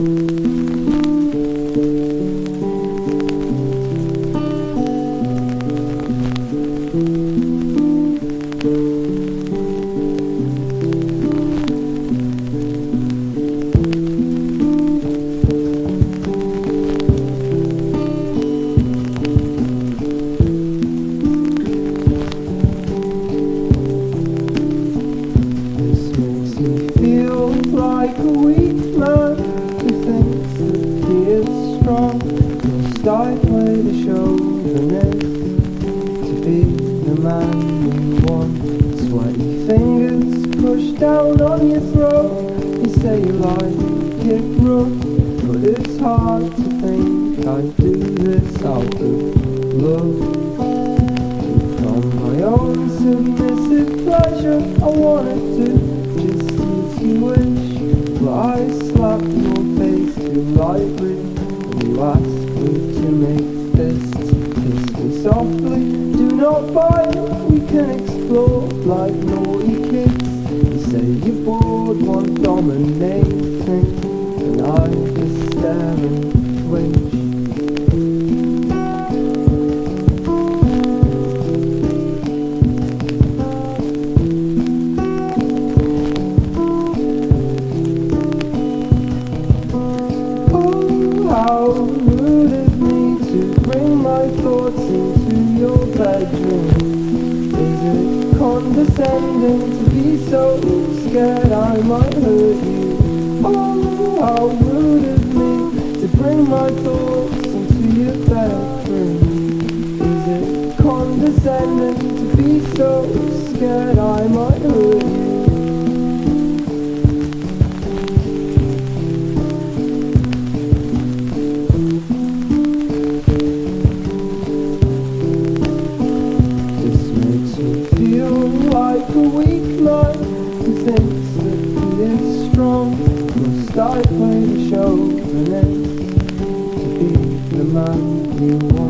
This but it's hard to think I do this out of love. From my own submissive pleasure, I wanted to just as you wish. But I slap your face too lightly. You ask me to make fists. Kiss me softly, do not bite. We can explore like naughty kids. You say you're bored, want dominating, into your. Is it condescending to be so scared I might hurt you? Oh, how rude of me to bring my thoughts into your bedroom. Is it condescending to be so scared I might like a weak man who thinks that he is strong. Must I play the chauvinist to be the man you want?